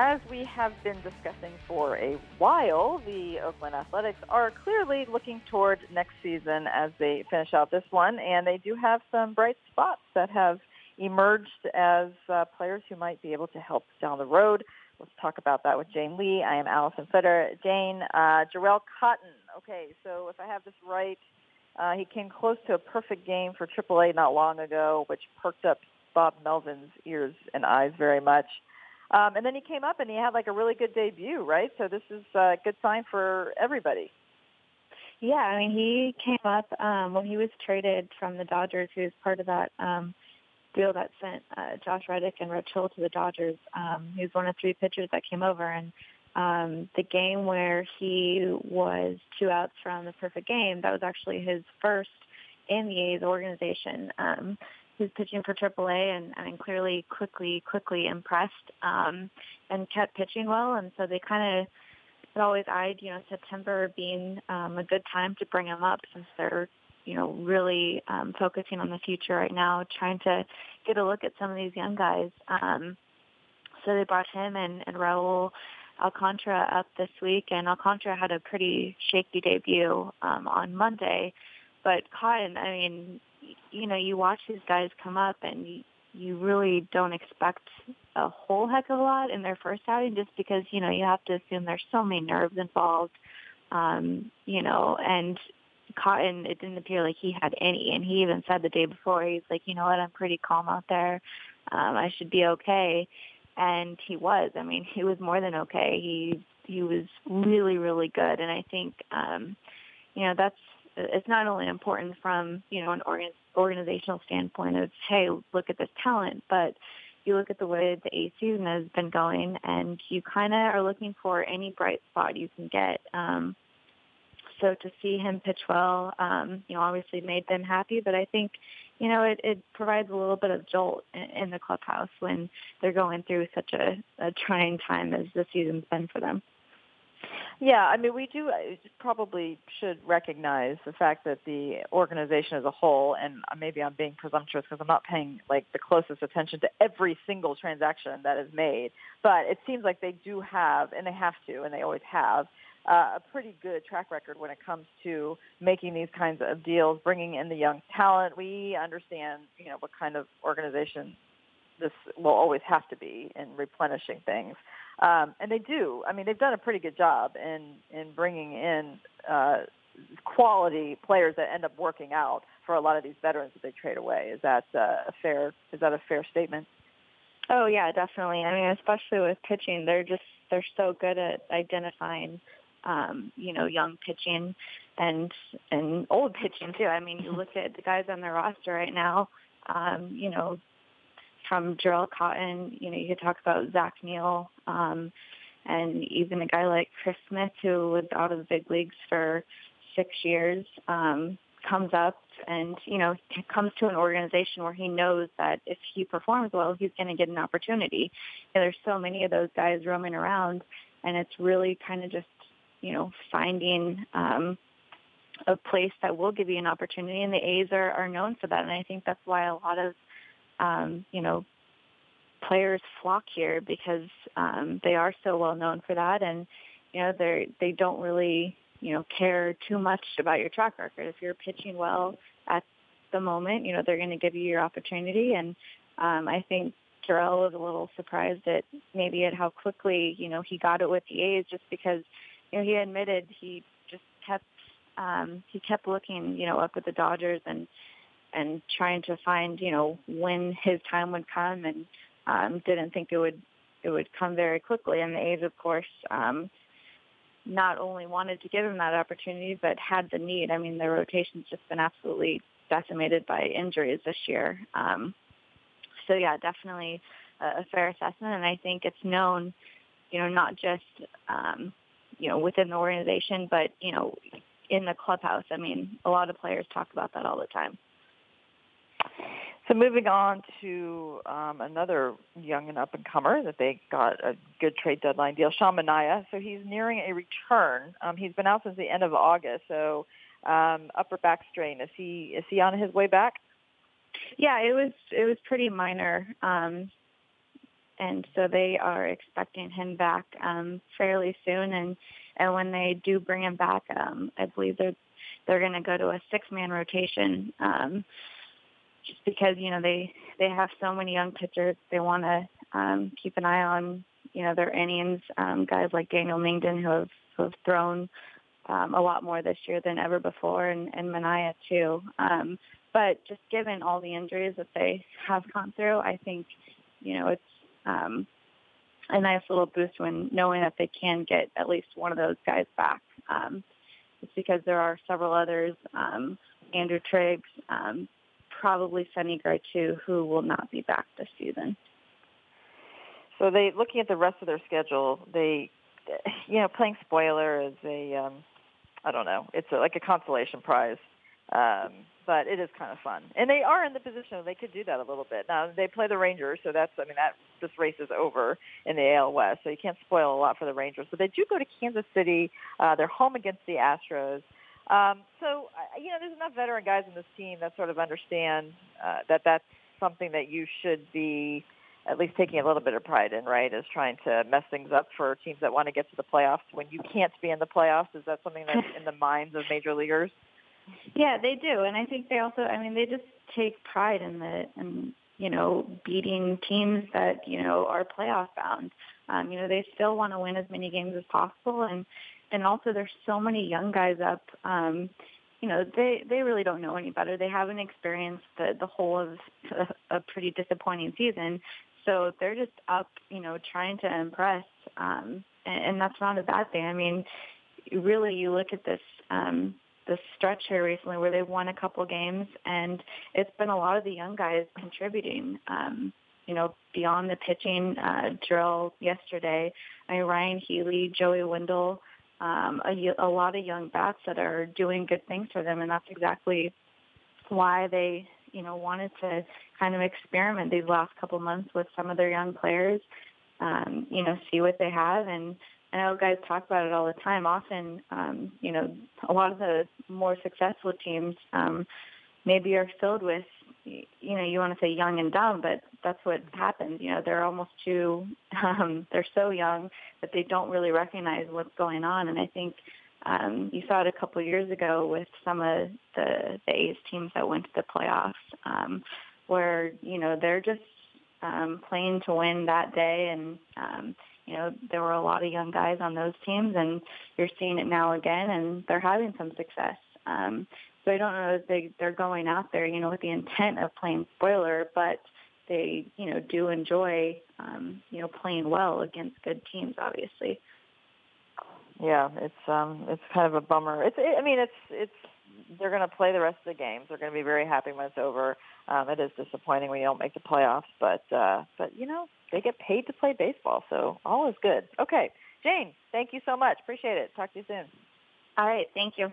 As we have been discussing for a while, the Oakland Athletics are clearly looking toward next season as they finish out this one, and they do have some bright spots that have emerged as uh, players who might be able to help down the road. Let's talk about that with Jane Lee. I am Alyson Footer. Jane, uh, Jharel Cotton. Okay, so if I have this right, uh, he came close to a perfect game for AAA not long ago, which perked up Bob Melvin's ears and eyes very much. Um, and then he came up and he had like a really good debut, right? So this is a good sign for everybody. Yeah, I mean, he came up um, when he was traded from the Dodgers. He was part of that um, deal that sent uh, Josh Reddick and Rich Hill to the Dodgers. Um, he was one of three pitchers that came over, and um, the game where he was two outs from the perfect game, that was actually his first in the A's organization. Um, was pitching for AAA and, and clearly quickly, quickly impressed um, and kept pitching well. And so they kind of had always eyed, you know, September being um, a good time to bring him up since they're, you know, really um, focusing on the future right now, trying to get a look at some of these young guys. Um, so they brought him and, and Raul Alcantara up this week, and Alcantara had a pretty shaky debut um, on Monday. But Cotton, I mean, you know, you watch these guys come up, and you, you really don't expect a whole heck of a lot in their first outing, just because you know you have to assume there's so many nerves involved. Um, you know, and Cotton, it didn't appear like he had any, and he even said the day before, he's like, you know what, I'm pretty calm out there. Um, I should be okay and he was. I mean, he was more than okay. He he was really really good, and I think um, you know that's it's not only important from you know an organ, organizational standpoint of hey look at this talent, but you look at the way the A season has been going, and you kind of are looking for any bright spot you can get. Um, so to see him pitch well, um, you know, obviously made them happy. But I think you know, it, it provides a little bit of jolt in, the clubhouse when they're going through such a, a trying time as the season's been for them. Yeah, I mean, we do uh, probably should recognize the fact that the organization as a whole, and maybe I'm being presumptuous because I'm not paying like the closest attention to every single transaction that is made, but it seems like they do have, and they have to, and they always have, uh, a pretty good track record when it comes to making these kinds of deals, bringing in the young talent. We understand, you know, what kind of organization this will always have to be in replenishing things. Um, and they do. I mean, they've done a pretty good job in in bringing in uh, quality players that end up working out for a lot of these veterans that they trade away. Is that uh, a fair? Is that a fair statement? Oh yeah, definitely. I mean, especially with pitching, they're just they're so good at identifying um, you know, young pitching and and old pitching too. I mean, you look at the guys on their roster right now. Um, you know, from Jharel Cotton, you know, you could talk about Zach Neal, um, and even a guy like Chris Smith, who was out of the big leagues for six years, um, comes up and you know comes to an organization where he knows that if he performs well, he's going to get an opportunity. And there's so many of those guys roaming around, and it's really kind of just you know, finding um, a place that will give you an opportunity. And the A's are, are known for that. And I think that's why a lot of, um, you know, players flock here because um, they are so well known for that. And, you know, they they don't really, you know, care too much about your track record. If you're pitching well at the moment, you know, they're going to give you your opportunity. And um, I think Jharel was a little surprised at maybe at how quickly, you know, he got it with the A's just because you know, he admitted he just kept um, he kept looking, you know, up at the Dodgers and and trying to find, you know, when his time would come, and um, didn't think it would it would come very quickly. And the A's, of course, um, not only wanted to give him that opportunity, but had the need. I mean, their rotation's just been absolutely decimated by injuries this year. Um, so yeah, definitely a, a fair assessment, and I think it's known, you know, not just um, you know, within the organization, but you know, in the clubhouse. I mean, a lot of players talk about that all the time. So moving on to um, another young and up and comer that they got a good trade deadline deal, Sean Manaea. So he's nearing a return. Um, he's been out since the end of August. So um, upper back strain. Is he is he on his way back? Yeah, it was it was pretty minor, um, and so they are expecting him back um, fairly soon. And and when they do bring him back, um, I believe they're they're going to go to a six man rotation. Um, just because you know they they have so many young pitchers, they want to um, keep an eye on you know their innings. Um, guys like Daniel Mengden who have who have thrown um, a lot more this year than ever before, and, and Manaea too. Um, but just given all the injuries that they have gone through, I think you know it's um, a nice little boost when knowing that they can get at least one of those guys back. Um, it's because there are several others, um, Andrew Triggs, um, probably Sonny Gray too, who will not be back this season. So they, looking at the rest of their schedule, they, you know, playing spoiler is a, um, I don't know, it's a, like a consolation prize. Um, but it is kind of fun, and they are in the position they could do that a little bit. Now they play the Rangers, so that's I mean that this race is over in the AL West, so you can't spoil a lot for the Rangers. But they do go to Kansas City. Uh, they're home against the Astros. Um, so, you know, there's enough veteran guys in this team that sort of understand uh, that that's something that you should be at least taking a little bit of pride in, right, is trying to mess things up for teams that want to get to the playoffs when you can't be in the playoffs. Is that something that's in the minds of major leaguers? Yeah, they do. And I think they also, I mean, they just take pride in the, in, you know, beating teams that, you know, are playoff bound. Um, you know, they still want to win as many games as possible. And, and also there's so many young guys up. Um, you know, they they really don't know any better. They haven't experienced the the whole of a, a pretty disappointing season, so they're just up, you know, trying to impress. Um, and, and that's not a bad thing. I mean, really, you look at this um, this stretch here recently where they won a couple games, and it's been a lot of the young guys contributing. Um, you know, beyond the pitching uh, Jharel yesterday, I mean, Ryan Healy, Joey Wendle um, a, a lot of young bats that are doing good things for them, and that's exactly why they, you know, wanted to kind of experiment these last couple months with some of their young players, um, you know, see what they have. And I know guys talk about it all the time. Often, um, you know, a lot of the more successful teams um, maybe are filled with you know, you want to say young and dumb, but that's what happens. You know, they're almost too, um, they're so young that they don't really recognize what's going on. And I think um, you saw it a couple of years ago with some of the, the A's teams that went to the playoffs, um, where, you know, they're just um, playing to win that day. And, um, you know, there were a lot of young guys on those teams, and you're seeing it now again, and they're having some success. Um, so I don't know if they they're going out there, you know, with the intent of playing spoiler, but they, you know, do enjoy, um, you know, playing well against good teams, obviously. Yeah, it's um, it's kind of a bummer. It's, it, I mean, it's it's they're going to play the rest of the games. They're going to be very happy when it's over. Um, it is disappointing when you don't make the playoffs, but uh, but you know they get paid to play baseball, so all is good. Okay, Jane, thank you so much. Appreciate it. Talk to you soon. All right, thank you.